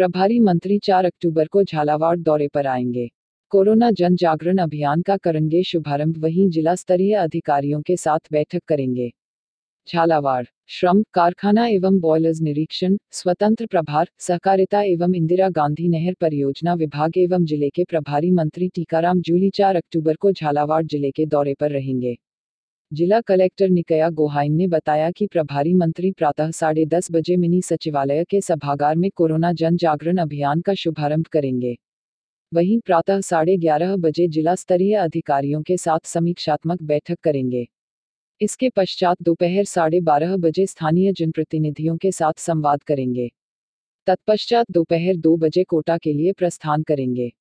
प्रभारी मंत्री 4 अक्टूबर को झालावाड़ दौरे पर आएँगे। कोरोना जन जागरण अभियान का करेंगे शुभारंभ, वहीं जिला स्तरीय अधिकारियों के साथ बैठक करेंगे। झालावाड़, श्रम, कारखाना एवं बॉयलर्स निरीक्षण, स्वतंत्र प्रभार, सहकारिता एवं इंदिरा गांधी नहर परियोजना विभाग एवं ज़िले के प्रभारी मंत्री टीकाराम जूली चार अक्टूबर को झालावाड़ ज़िले के दौरे पर रहेंगे। जिला कलेक्टर निकया गोहाइन ने बताया कि प्रभारी मंत्री प्रातः साढ़े दस बजे मिनी सचिवालय के सभागार में कोरोना जन जागरण अभियान का शुभारंभ करेंगे। वहीं प्रातः साढ़े ग्यारह बजे जिला स्तरीय अधिकारियों के साथ समीक्षात्मक बैठक करेंगे। इसके पश्चात दोपहर साढ़े बारह बजे स्थानीय जनप्रतिनिधियों के साथ संवाद करेंगे। तत्पश्चात दोपहर दो बजे कोटा के लिए प्रस्थान करेंगे।